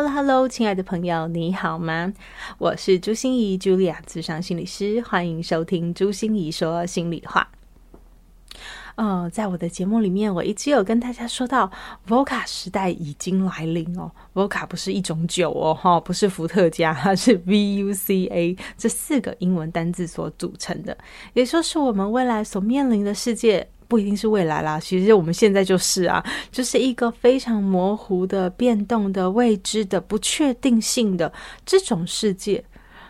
Hello，Hello，亲爱的朋友，你好吗？我是朱心仪，Julia，咨商心理师，欢迎收听朱心仪说心里话。哦，在我的节目里面，我一直有跟大家说到，VOCA 时代已经来临哦。VOCA 不是一种酒哦，哈，不是伏特加，它是 V-U-C-A 这四个英文单字所组成的，也就是我们未来所面临的世界。不一定是未来啦，其实我们现在就是啊，就是一个非常模糊的、变动的、未知的、不确定性的这种世界。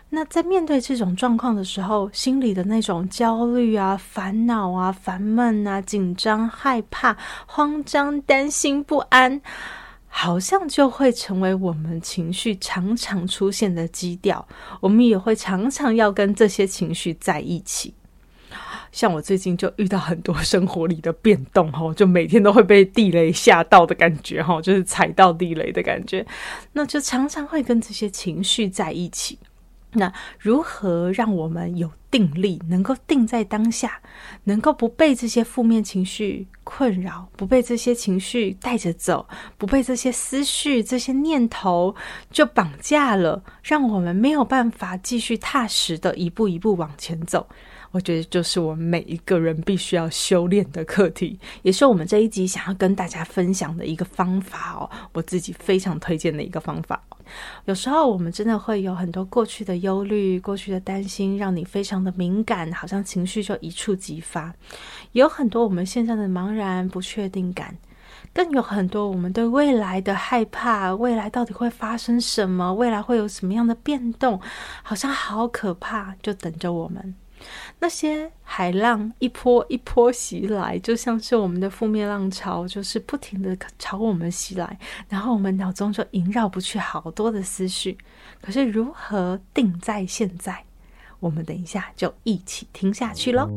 那在面对这种状况的时候，心里的那种焦虑啊、烦恼啊、烦闷啊、紧张、害怕、慌张、担心、不安，好像就会成为我们情绪常常出现的基调。我们也会常常要跟这些情绪在一起。像我最近就遇到很多生活里的变动哈，就每天都会被地雷吓到的感觉哈，就是踩到地雷的感觉，那就常常会跟这些情绪在一起。那如何让我们有定力，能够定在当下，能够不被这些负面情绪困扰，不被这些情绪带着走，不被这些思绪、这些念头就绑架了，让我们没有办法继续踏实的一步一步往前走？我觉得就是我们每一个人必须要修炼的课题，也是我们这一集想要跟大家分享的一个方法哦。我自己非常推荐的一个方法。有时候我们真的会有很多过去的忧虑、过去的担心，让你非常的敏感，好像情绪就一触即发。有很多我们现在的茫然、不确定感，更有很多我们对未来的害怕，未来到底会发生什么？未来会有什么样的变动？好像好可怕，就等着我们。那些海浪一波一波袭来，就像是我们的负面浪潮，就是不停的朝我们袭来，然后我们脑中就萦绕不去好多的思绪。可是如何定在现在？我们等一下就一起听下去喽。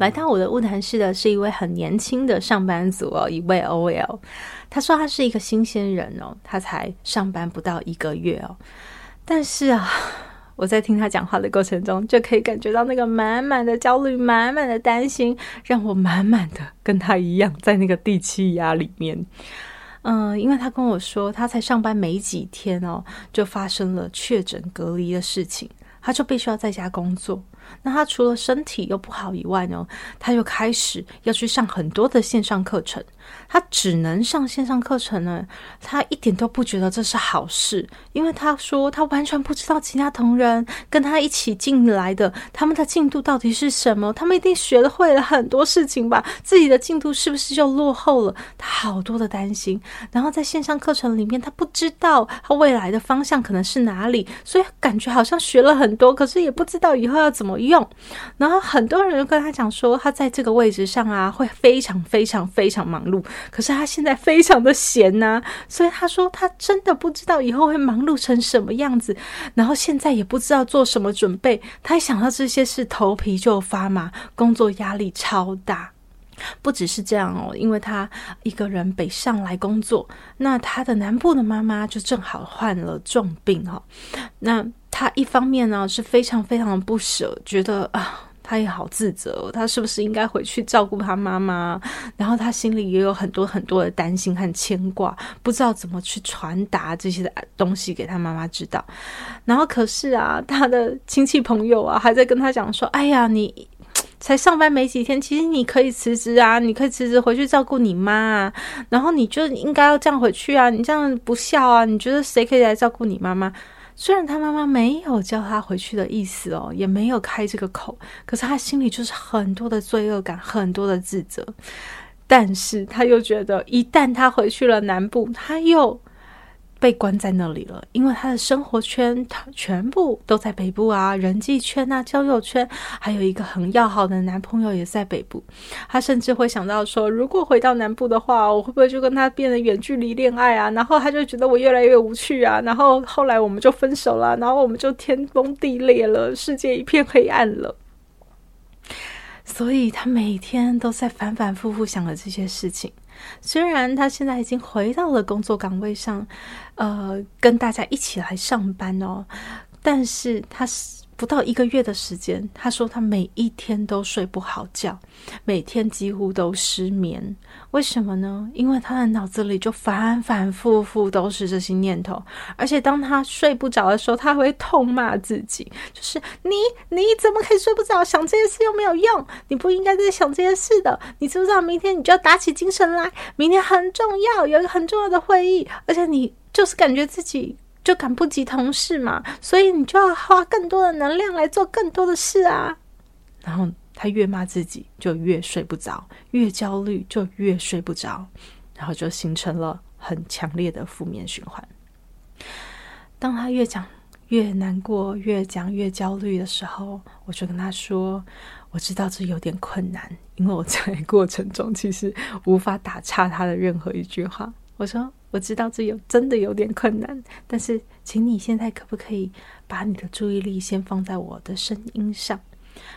来到我的晤谈室的是一位很年轻的上班族哦，一位 OL。他说他是一个新鲜人哦，他才上班不到一个月哦。但是啊，我在听他讲话的过程中，就可以感觉到那个满满的焦虑、满满的担心，让我满满的跟他一样在那个地气压里面。嗯，因为他跟我说，他才上班没几天哦，就发生了确诊隔离的事情，他就必须要在家工作。那他除了身体又不好以外呢，他又开始要去上很多的线上课程。他只能上线上课程呢，他一点都不觉得这是好事，因为他说他完全不知道其他同仁跟他一起进来的他们的进度到底是什么，他们一定学了会了很多事情吧，自己的进度是不是就落后了？他好多的担心。然后在线上课程里面，他不知道他未来的方向可能是哪里，所以感觉好像学了很多，可是也不知道以后要怎么用。然后很多人就跟他讲说，他在这个位置上啊，会非常非常非常忙碌。可是他现在非常的闲呐、所以他说他真的不知道以后会忙碌成什么样子，然后现在也不知道做什么准备。他一想到这些事，头皮就发麻，工作压力超大。不只是这样哦，因为他一个人北上来工作，那他的南部的妈妈就正好患了重病、哦。那他一方面呢是非常非常的不舍，觉得啊。他也好自责，他是不是应该回去照顾他妈妈？然后他心里也有很多很多的担心和牵挂，不知道怎么去传达这些的东西给他妈妈知道。然后可是啊，他的亲戚朋友啊，还在跟他讲说：“哎呀，你才上班没几天，其实你可以辞职啊，你可以辞职回去照顾你妈啊。然后你就应该要这样回去啊，你这样不孝啊，你觉得谁可以来照顾你妈妈？”虽然他妈妈没有叫他回去的意思哦，也没有开这个口，可是他心里就是很多的罪恶感，很多的自责。但是他又觉得，一旦他回去了南部，他又被关在那里了，因为他的生活圈，他全部都在北部啊，人际圈啊，交友圈，还有一个很要好的男朋友也在北部。他甚至会想到说，如果回到南部的话，我会不会就跟他变得远距离恋爱啊？然后他就觉得我越来越无趣啊。然后后来我们就分手了，然后我们就天崩地裂了，世界一片黑暗了。所以他每天都在反反复复想着这些事情。虽然他现在已经回到了工作岗位上，呃，跟大家一起来上班哦，但是他。不到一个月的时间，他说他每一天都睡不好觉，每天几乎都失眠。为什么呢？因为他的脑子里就反反复复都是这些念头，而且当他睡不着的时候，他会痛骂自己，就是你你怎么可以睡不着？想这些事又没有用，你不应该在想这些事的。你知不知道明天你就要打起精神来？明天很重要，有一个很重要的会议，而且你就是感觉自己。就赶不及同事嘛，所以你就要花更多的能量来做更多的事啊。然后他越骂自己，就越睡不着；越焦虑，就越睡不着。然后就形成了很强烈的负面循环。当他越讲越难过，越讲越焦虑的时候，我就跟他说：“我知道这有点困难，因为我在过程中其实无法打岔他的任何一句话。”我说。我知道这有真的有点困难，但是请你现在可不可以把你的注意力先放在我的声音上，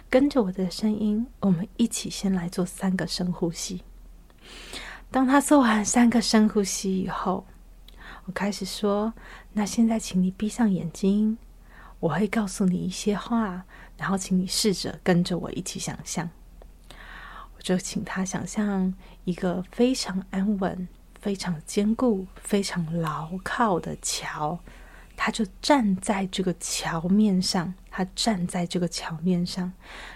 跟着我的声音，我们一起先来做三个深呼吸。当他做完三个深呼吸以后，我开始说：“那现在请你闭上眼睛，我会告诉你一些话，然后请你试着跟着我一起想象。”我就请他想象一个非常安稳。非常坚固、非常牢靠的桥，他就站在这个桥面上。他站在这个桥面上，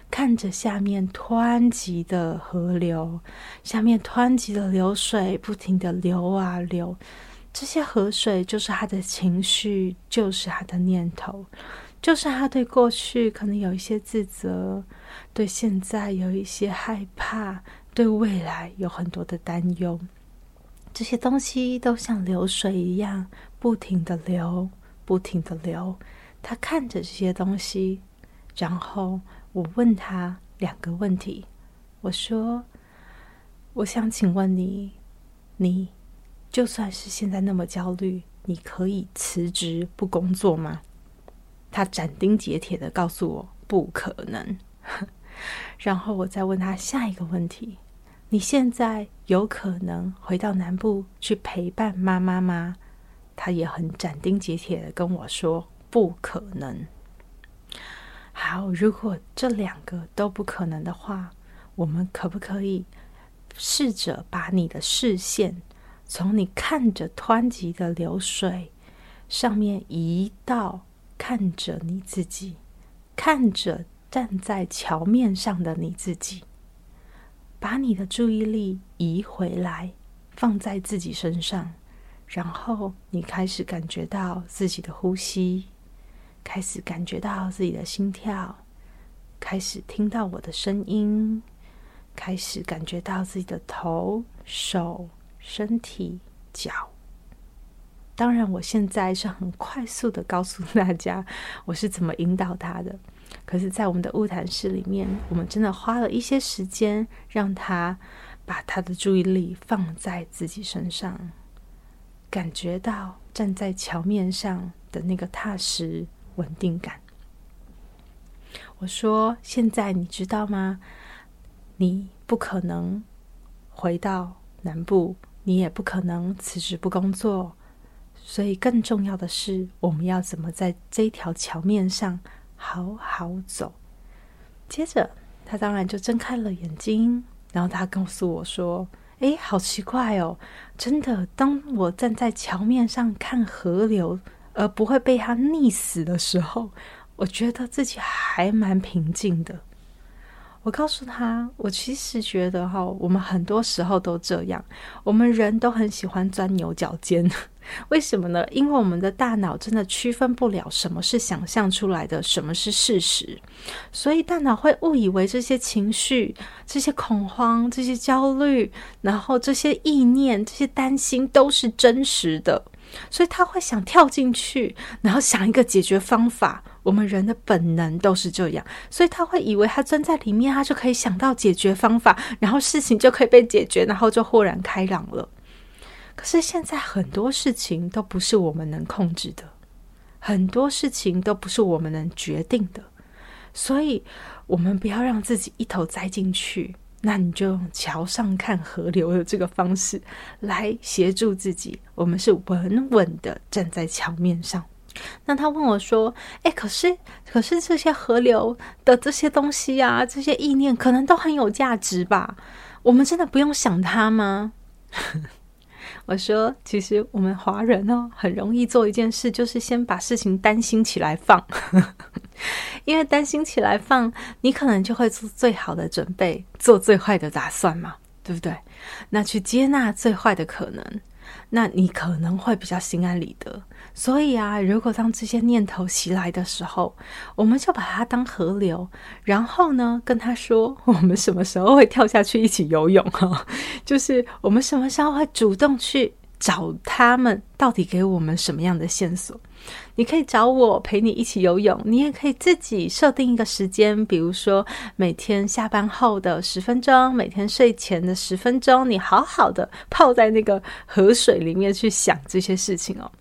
看着下面湍急的河流，下面湍急的流水不停的流啊流。这些河水就是他的情绪，就是他的念头，就是他对过去可能有一些自责，对现在有一些害怕，对未来有很多的担忧。这些东西都像流水一样，不停的流，不停的流。他看着这些东西，然后我问他两个问题。我说：“我想请问你，你就算是现在那么焦虑，你可以辞职不工作吗？”他斩钉截铁的告诉我：“不可能。”然后我再问他下一个问题。你现在有可能回到南部去陪伴妈妈吗？他也很斩钉截铁的跟我说不可能。好，如果这两个都不可能的话，我们可不可以试着把你的视线从你看着湍急的流水上面移到看着你自己，看着站在桥面上的你自己？把你的注意力移回来，放在自己身上，然后你开始感觉到自己的呼吸，开始感觉到自己的心跳，开始听到我的声音，开始感觉到自己的头、手、身体、脚。当然，我现在是很快速的告诉大家我是怎么引导他的。可是，在我们的晤谈室里面，我们真的花了一些时间，让他把他的注意力放在自己身上，感觉到站在桥面上的那个踏实稳定感。我说：“现在你知道吗？你不可能回到南部，你也不可能辞职不工作，所以更重要的是，我们要怎么在这条桥面上？”好好走。接着，他当然就睁开了眼睛，然后他告诉我说：“诶，好奇怪哦，真的，当我站在桥面上看河流，而不会被它溺死的时候，我觉得自己还蛮平静的。”我告诉他，我其实觉得哈，我们很多时候都这样，我们人都很喜欢钻牛角尖。为什么呢？因为我们的大脑真的区分不了什么是想象出来的，什么是事实，所以大脑会误以为这些情绪、这些恐慌、这些焦虑，然后这些意念、这些担心都是真实的。所以他会想跳进去，然后想一个解决方法。我们人的本能都是这样，所以他会以为他钻在里面，他就可以想到解决方法，然后事情就可以被解决，然后就豁然开朗了。可是现在很多事情都不是我们能控制的，很多事情都不是我们能决定的，所以我们不要让自己一头栽进去。那你就用桥上看河流的这个方式来协助自己，我们是稳稳的站在桥面上。那他问我说：“哎，可是，可是这些河流的这些东西啊，这些意念可能都很有价值吧？我们真的不用想它吗？” 我说：“其实我们华人哦，很容易做一件事，就是先把事情担心起来放。”因为担心起来放，你可能就会做最好的准备，做最坏的打算嘛，对不对？那去接纳最坏的可能，那你可能会比较心安理得。所以啊，如果当这些念头袭来的时候，我们就把它当河流，然后呢，跟他说，我们什么时候会跳下去一起游泳哈，就是我们什么时候会主动去。找他们到底给我们什么样的线索？你可以找我陪你一起游泳，你也可以自己设定一个时间，比如说每天下班后的十分钟，每天睡前的十分钟，你好好的泡在那个河水里面去想这些事情哦。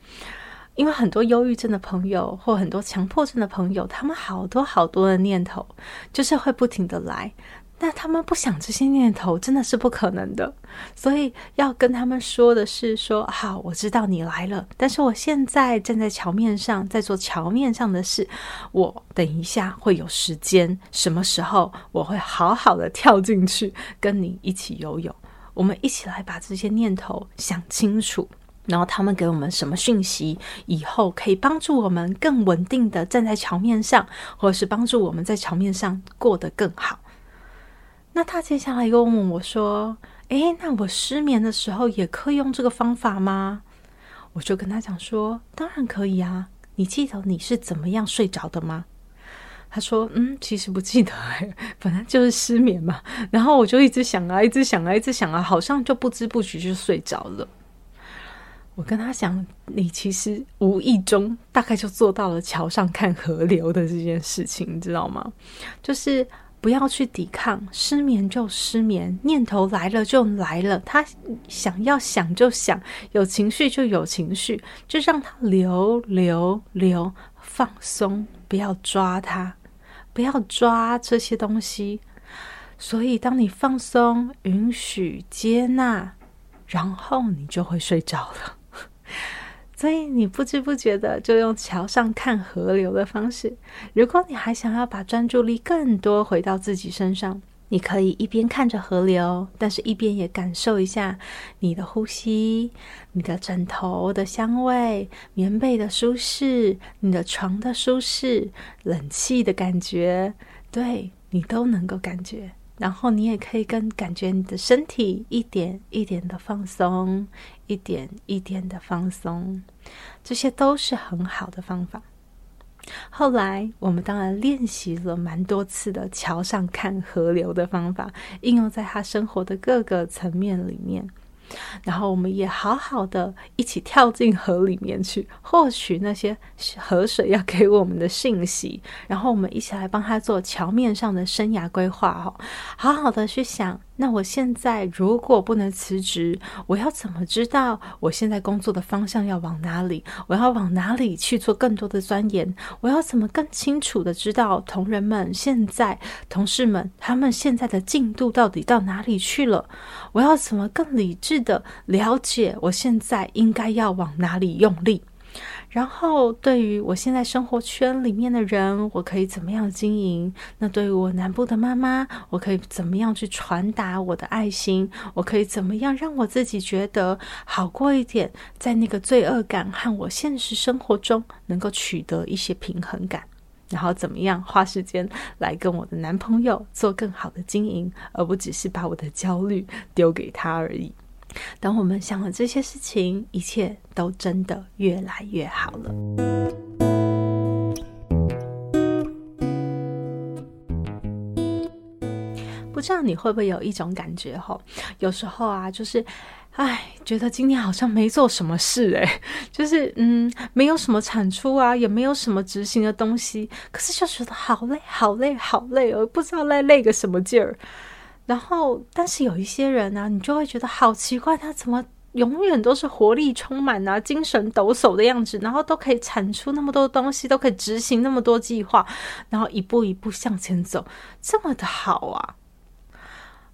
因为很多忧郁症的朋友或很多强迫症的朋友，他们好多好多的念头，就是会不停的来。那他们不想这些念头，真的是不可能的。所以要跟他们说的是说：说好，我知道你来了，但是我现在站在桥面上，在做桥面上的事。我等一下会有时间，什么时候我会好好的跳进去跟你一起游泳。我们一起来把这些念头想清楚，然后他们给我们什么讯息，以后可以帮助我们更稳定的站在桥面上，或者是帮助我们在桥面上过得更好。那他接下来又问我说：“诶，那我失眠的时候也可以用这个方法吗？”我就跟他讲说：“当然可以啊！你记得你是怎么样睡着的吗？”他说：“嗯，其实不记得，哎，反正就是失眠嘛。”然后我就一直想啊，一直想啊，一直想啊，好像就不知不觉就睡着了。我跟他讲：“你其实无意中大概就做到了桥上看河流的这件事情，你知道吗？就是。”不要去抵抗，失眠就失眠，念头来了就来了，他想要想就想，有情绪就有情绪，就让它流流流，放松，不要抓它，不要抓这些东西。所以，当你放松、允许、接纳，然后你就会睡着了。所以你不知不觉的就用桥上看河流的方式。如果你还想要把专注力更多回到自己身上，你可以一边看着河流，但是一边也感受一下你的呼吸、你的枕头的香味、棉被的舒适、你的床的舒适、冷气的感觉，对，你都能够感觉。然后你也可以跟感觉你的身体一点一点的放松，一点一点的放松，这些都是很好的方法。后来我们当然练习了蛮多次的桥上看河流的方法，应用在他生活的各个层面里面。然后我们也好好的一起跳进河里面去，获取那些河水要给我们的信息。然后我们一起来帮他做桥面上的生涯规划哦，好好的去想。那我现在如果不能辞职，我要怎么知道我现在工作的方向要往哪里？我要往哪里去做更多的钻研？我要怎么更清楚的知道同仁们现在、同事们他们现在的进度到底到哪里去了？我要怎么更理智的了解我现在应该要往哪里用力？然后，对于我现在生活圈里面的人，我可以怎么样经营？那对于我南部的妈妈，我可以怎么样去传达我的爱心？我可以怎么样让我自己觉得好过一点？在那个罪恶感和我现实生活中能够取得一些平衡感，然后怎么样花时间来跟我的男朋友做更好的经营，而不只是把我的焦虑丢给他而已。当我们想了这些事情，一切都真的越来越好了。不知道你会不会有一种感觉？吼，有时候啊，就是哎，觉得今天好像没做什么事诶，就是嗯，没有什么产出啊，也没有什么执行的东西，可是就觉得好累，好累，好累哦，不知道在累个什么劲儿。然后，但是有一些人呢、你就会觉得好奇怪，他怎么永远都是活力充满啊，精神抖擞的样子，然后都可以产出那么多东西，都可以执行那么多计划，然后一步一步向前走，这么的好啊。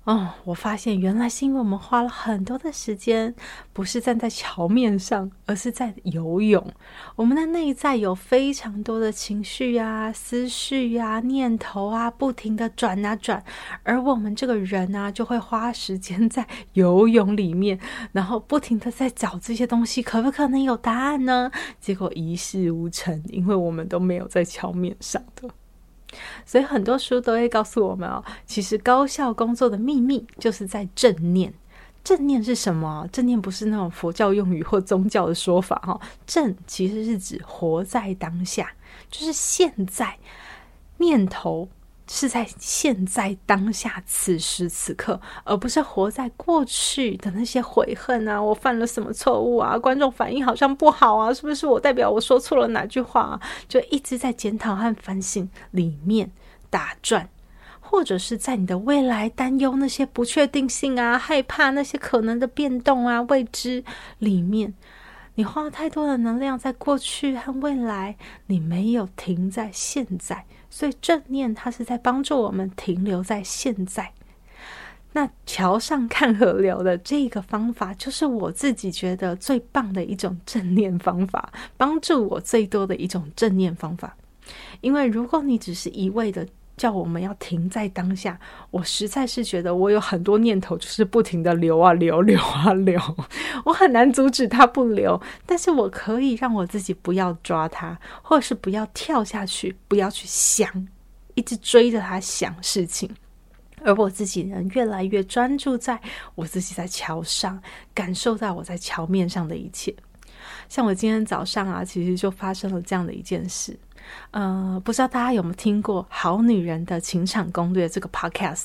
哦，我发现原来是因为我们花了很多的时间，不是站在桥面上，而是在游泳。我们的内在有非常多的情绪啊、思绪啊、念头啊，不停的转啊转，而我们这个人啊，就会花时间在游泳里面，然后不停的在找这些东西，可不可能有答案呢？结果一事无成，因为我们都没有在桥面上的。所以很多书都会告诉我们哦，其实高效工作的秘密就是在正念。正念是什么？正念不是那种佛教用语或宗教的说法哈。正其实是指活在当下，就是现在念头。是在现在当下此时此刻，而不是活在过去的那些悔恨啊！我犯了什么错误啊？观众反应好像不好啊！是不是我代表我说错了哪句话啊？就一直在检讨和反省里面打转，或者是在你的未来担忧那些不确定性啊、害怕那些可能的变动啊、未知里面，你花了太多的能量在过去和未来，你没有停在现在。所以正念它是在帮助我们停留在现在。那桥上看河流的这个方法，就是我自己觉得最棒的一种正念方法，帮助我最多的一种正念方法。因为如果你只是一味的。叫我们要停在当下，我实在是觉得我有很多念头，就是不停的流啊流，流啊流，我很难阻止它不流，但是我可以让我自己不要抓它，或者是不要跳下去，不要去想，一直追着它想事情，而我自己能越来越专注在我自己在桥上，感受到我在桥面上的一切。像我今天早上啊，其实就发生了这样的一件事。呃，不知道大家有没有听过《好女人的情场攻略》这个 podcast？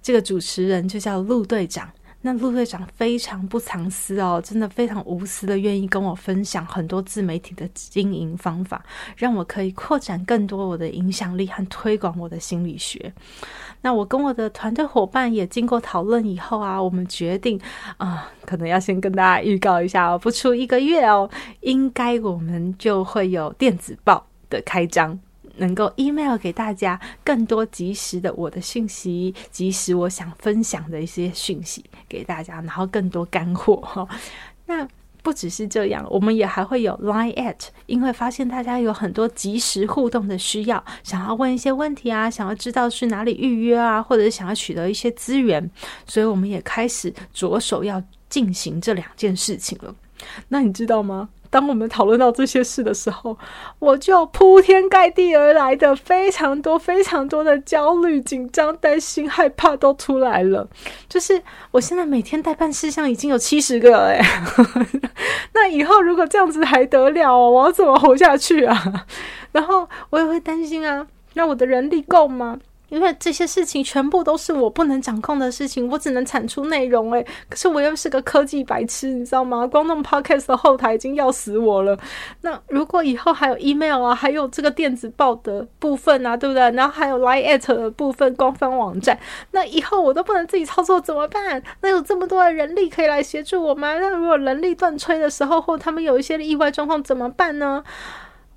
这个主持人就叫陆队长。那陆队长非常不藏私哦，真的非常无私的，愿意跟我分享很多自媒体的经营方法，让我可以扩展更多我的影响力和推广我的心理学。那我跟我的团队伙伴也经过讨论以后啊，我们决定啊、可能要先跟大家预告一下哦，不出一个月哦，应该我们就会有电子报。的开张，能够 email 给大家更多及时的我的讯息，及时我想分享的一些讯息给大家，然后更多干货 哈。那不只是这样，我们也还会有 Line at，因为发现大家有很多即时互动的需要，想要问一些问题啊，想要知道去哪里预约啊，或者是想要取得一些资源，所以我们也开始着手要进行这两件事情了。那你知道吗？当我们讨论到这些事的时候，我就铺天盖地而来的非常多、非常多的焦虑、紧张、担心、害怕都出来了。就是我现在每天待办事项已经有七十个了，哎，那以后如果这样子还得了？我要怎么活下去啊？然后我也会担心啊，那我的人力够吗？因为这些事情全部都是我不能掌控的事情，我只能产出内容。诶，可是我又是个科技白痴，你知道吗？光弄 Podcast 的后台已经要死我了。那如果以后还有 email 啊，还有这个电子报的部分啊，对不对？然后还有 Line at 的部分，官方网站，那以后我都不能自己操作怎么办？那有这么多的人力可以来协助我吗？那如果人力断炊的时候，或他们有一些意外状况怎么办呢？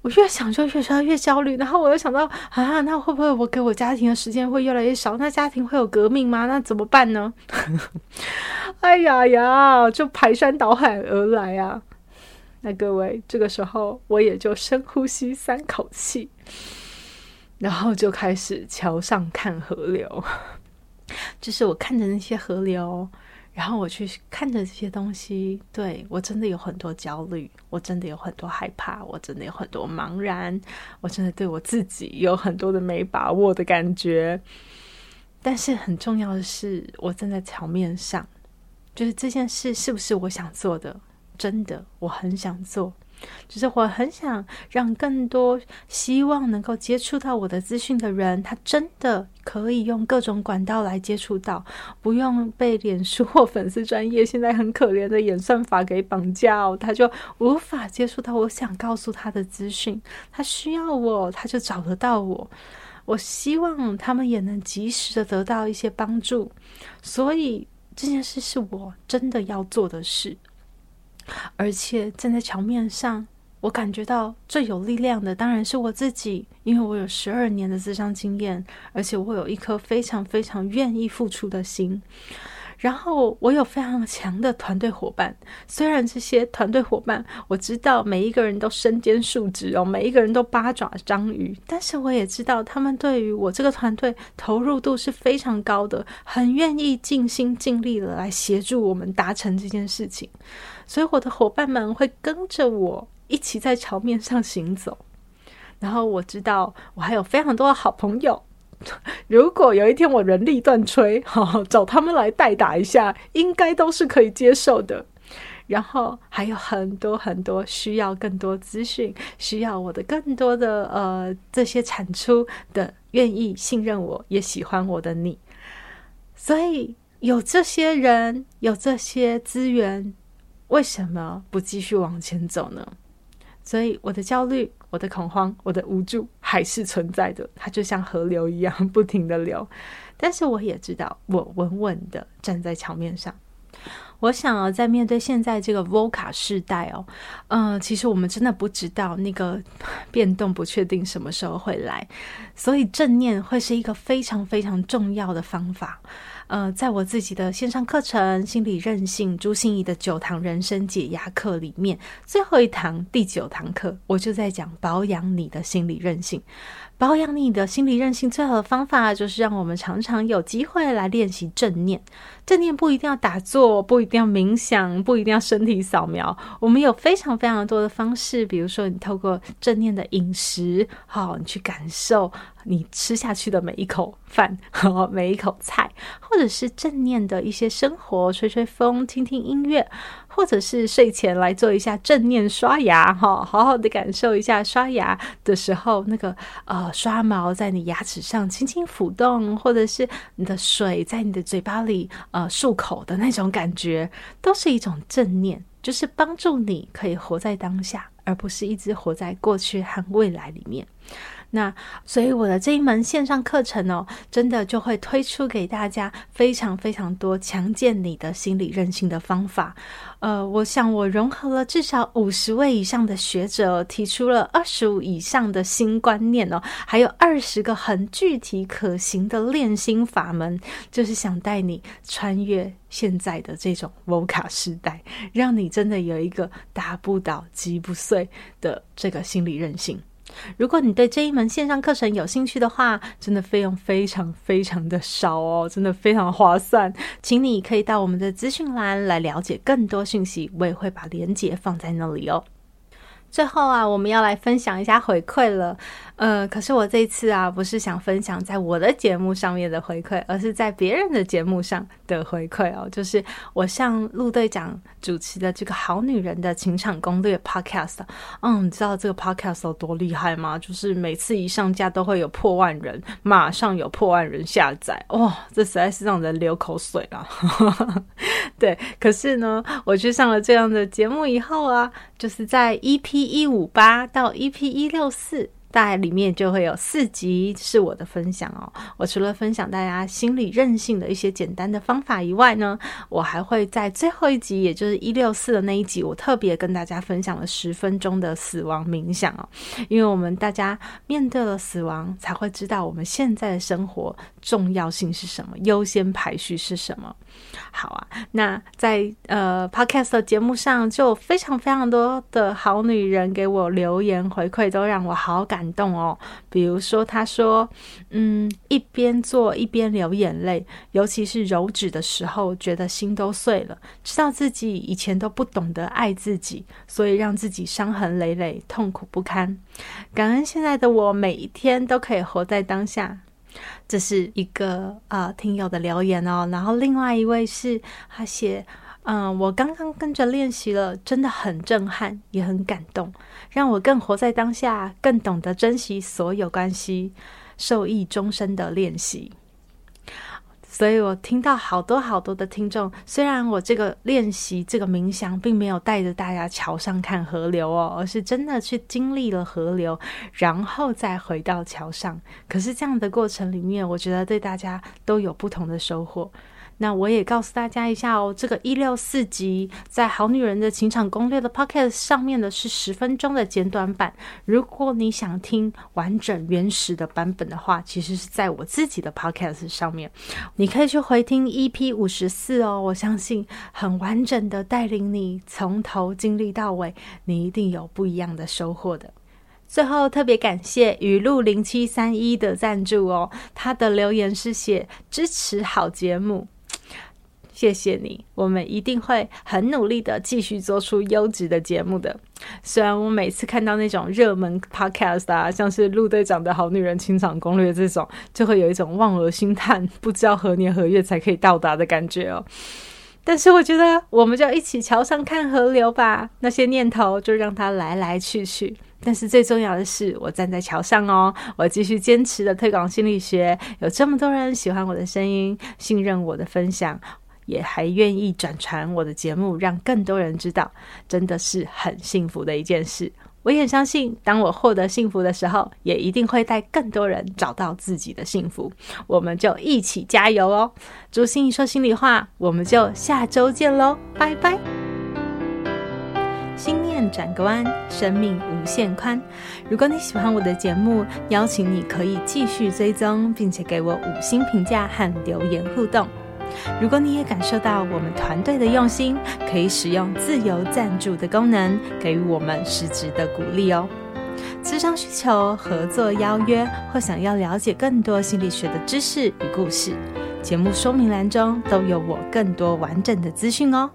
我越想就越觉得越焦虑，然后我又想到啊，那会不会我给我家庭的时间会越来越少？那家庭会有革命吗？那怎么办呢？哎呀呀，就排山倒海而来啊！那各位，这个时候我也就深呼吸三口气，然后就开始桥上看河流，就是我看着那些河流。然后我去看着这些东西，对，我真的有很多焦虑，我真的有很多害怕，我真的有很多茫然，我真的对我自己有很多的没把握的感觉。但是很重要的是，我站在桥面上，就是这件事是不是我想做的？真的，我很想做。就是我很想让更多希望能够接触到我的资讯的人，他真的可以用各种管道来接触到，不用被脸书或粉丝专业现在很可怜的演算法给绑架哦，他就无法接触到我想告诉他的资讯。他需要我，他就找得到我。我希望他们也能及时的得到一些帮助，所以这件事是我真的要做的事。而且站在桥面上，我感觉到最有力量的当然是我自己，因为我有十二年的咨商经验，而且我有一颗非常非常愿意付出的心。然后我有非常强的团队伙伴，虽然这些团队伙伴我知道每一个人都身兼数职哦，每一个人都八爪章鱼，但是我也知道他们对于我这个团队投入度是非常高的，很愿意尽心尽力的来协助我们达成这件事情，所以我的伙伴们会跟着我一起在桥面上行走，然后我知道我还有非常多的好朋友。如果有一天我人力断炊，哈，找他们来代打一下，应该都是可以接受的。然后还有很多很多需要更多资讯，需要我的更多的呃这些产出的，愿意信任我，也喜欢我的你。所以有这些人，有这些资源，为什么不继续往前走呢？所以我的焦虑。我的恐慌，我的无助还是存在的，它就像河流一样不停的流。但是我也知道，我稳稳的站在桥面上。我想啊，在面对现在这个 VOCA 世代哦，嗯、其实我们真的不知道那个变动不确定什么时候会来，所以正念会是一个非常非常重要的方法。呃，在我自己的线上课程《心理韧性》朱心怡的九堂人生解压课里面，最后一堂第九堂课，我就在讲保养你的心理韧性。保养你的心理韧性最好的方法，就是让我们常常有机会来练习正念。正念不一定要打坐，不一定要冥想，不一定要身体扫描。我们有非常非常多的方式，比如说你透过正念的饮食，好，你去感受你吃下去的每一口饭，和，每一口菜，或者是正念的一些生活，吹吹风，听听音乐。或者是睡前来做一下正念刷牙，哈，好好的感受一下刷牙的时候那个呃刷毛在你牙齿上轻轻抚动，或者是你的水在你的嘴巴里呃漱口的那种感觉，都是一种正念，就是帮助你可以活在当下，而不是一直活在过去和未来里面。那所以我的这一门线上课程哦，真的就会推出给大家非常非常多强健你的心理韧性的方法。呃，我想我融合了至少五十位以上的学者，提出了二十五以上的新观念哦，还有二十个很具体可行的练心法门，就是想带你穿越现在的这种 VUCA 时代，让你真的有一个打不倒、击不碎的这个心理韧性。如果你对这一门线上课程有兴趣的话，真的费用非常非常的少哦，真的非常划算，请你可以到我们的资讯栏来了解更多讯息，我也会把链接放在那里哦。最后啊，我们要来分享一下回馈了。呃，可是我这次啊，不是想分享在我的节目上面的回馈，而是在别人的节目上的回馈哦。就是我向陆队长主持的这个《好女人的情场攻略》Podcast。嗯，你知道这个 Podcast 有多厉害吗？就是每次一上架都会有破万人，马上有破万人下载。哇、哦，这实在是让人流口水啊！对，可是呢，我去上了这样的节目以后啊，就是在 EP。一五八到一 P 一六四，大概里面就会有四集是我的分享哦。我除了分享大家心理韧性的一些简单的方法以外呢，我还会在最后一集，也就是一六四的那一集，我特别跟大家分享了十分钟的死亡冥想哦。因为我们大家面对了死亡，才会知道我们现在的生活重要性是什么，优先排序是什么。好啊，那在呃 Podcast 的节目上，就非常非常多的好女人给我留言回馈，都让我好感感动哦。比如说，他说，嗯，一边做一边流眼泪，尤其是揉纸的时候，觉得心都碎了，知道自己以前都不懂得爱自己，所以让自己伤痕累累，痛苦不堪。感恩现在的我，每一天都可以活在当下。这是一个啊、听友的留言哦，然后另外一位是他写嗯，我刚刚跟着练习了，真的很震撼，也很感动，让我更活在当下，更懂得珍惜所有关系，受益终身的练习。所以我听到好多好多的听众，虽然我这个练习这个冥想，并没有带着大家桥上看河流哦，而是真的去经历了河流，然后再回到桥上。可是这样的过程里面，我觉得对大家都有不同的收获。那我也告诉大家一下哦，这个一六四集在《好女人的情场攻略》的 Podcast 上面的是十分钟的简短版。如果你想听完整原始的版本的话，其实是在我自己的 Podcast 上面，你可以去回听 EP 五十四哦。我相信很完整的带领你从头经历到尾，你一定有不一样的收获的。最后特别感谢雨露零七三一的赞助哦，他的留言是写支持好节目。谢谢你，我们一定会很努力的继续做出优质的节目的。虽然我每次看到那种热门 podcast 啊，像是陆队长的好女人清场攻略这种，就会有一种望而兴叹，不知道何年何月才可以到达的感觉哦。但是我觉得，我们就一起桥上看河流吧，那些念头就让它来来去去。但是最重要的是，我站在桥上哦，我继续坚持的推广心理学，有这么多人喜欢我的声音，信任我的分享。也还愿意转传我的节目，让更多人知道，真的是很幸福的一件事。我也相信，当我获得幸福的时候，也一定会带更多人找到自己的幸福。我们就一起加油哦！朱心怡说心里话，我们就下周见喽，拜拜。心念转个弯，生命无限宽。如果你喜欢我的节目，邀请你可以继续追踪，并且给我五星评价和留言互动。如果你也感受到我们团队的用心，可以使用自由赞助的功能，给予我们实质的鼓励哦。咨商需求、合作邀约或想要了解更多心理学的知识与故事，节目说明栏中都有我更多完整的资讯哦。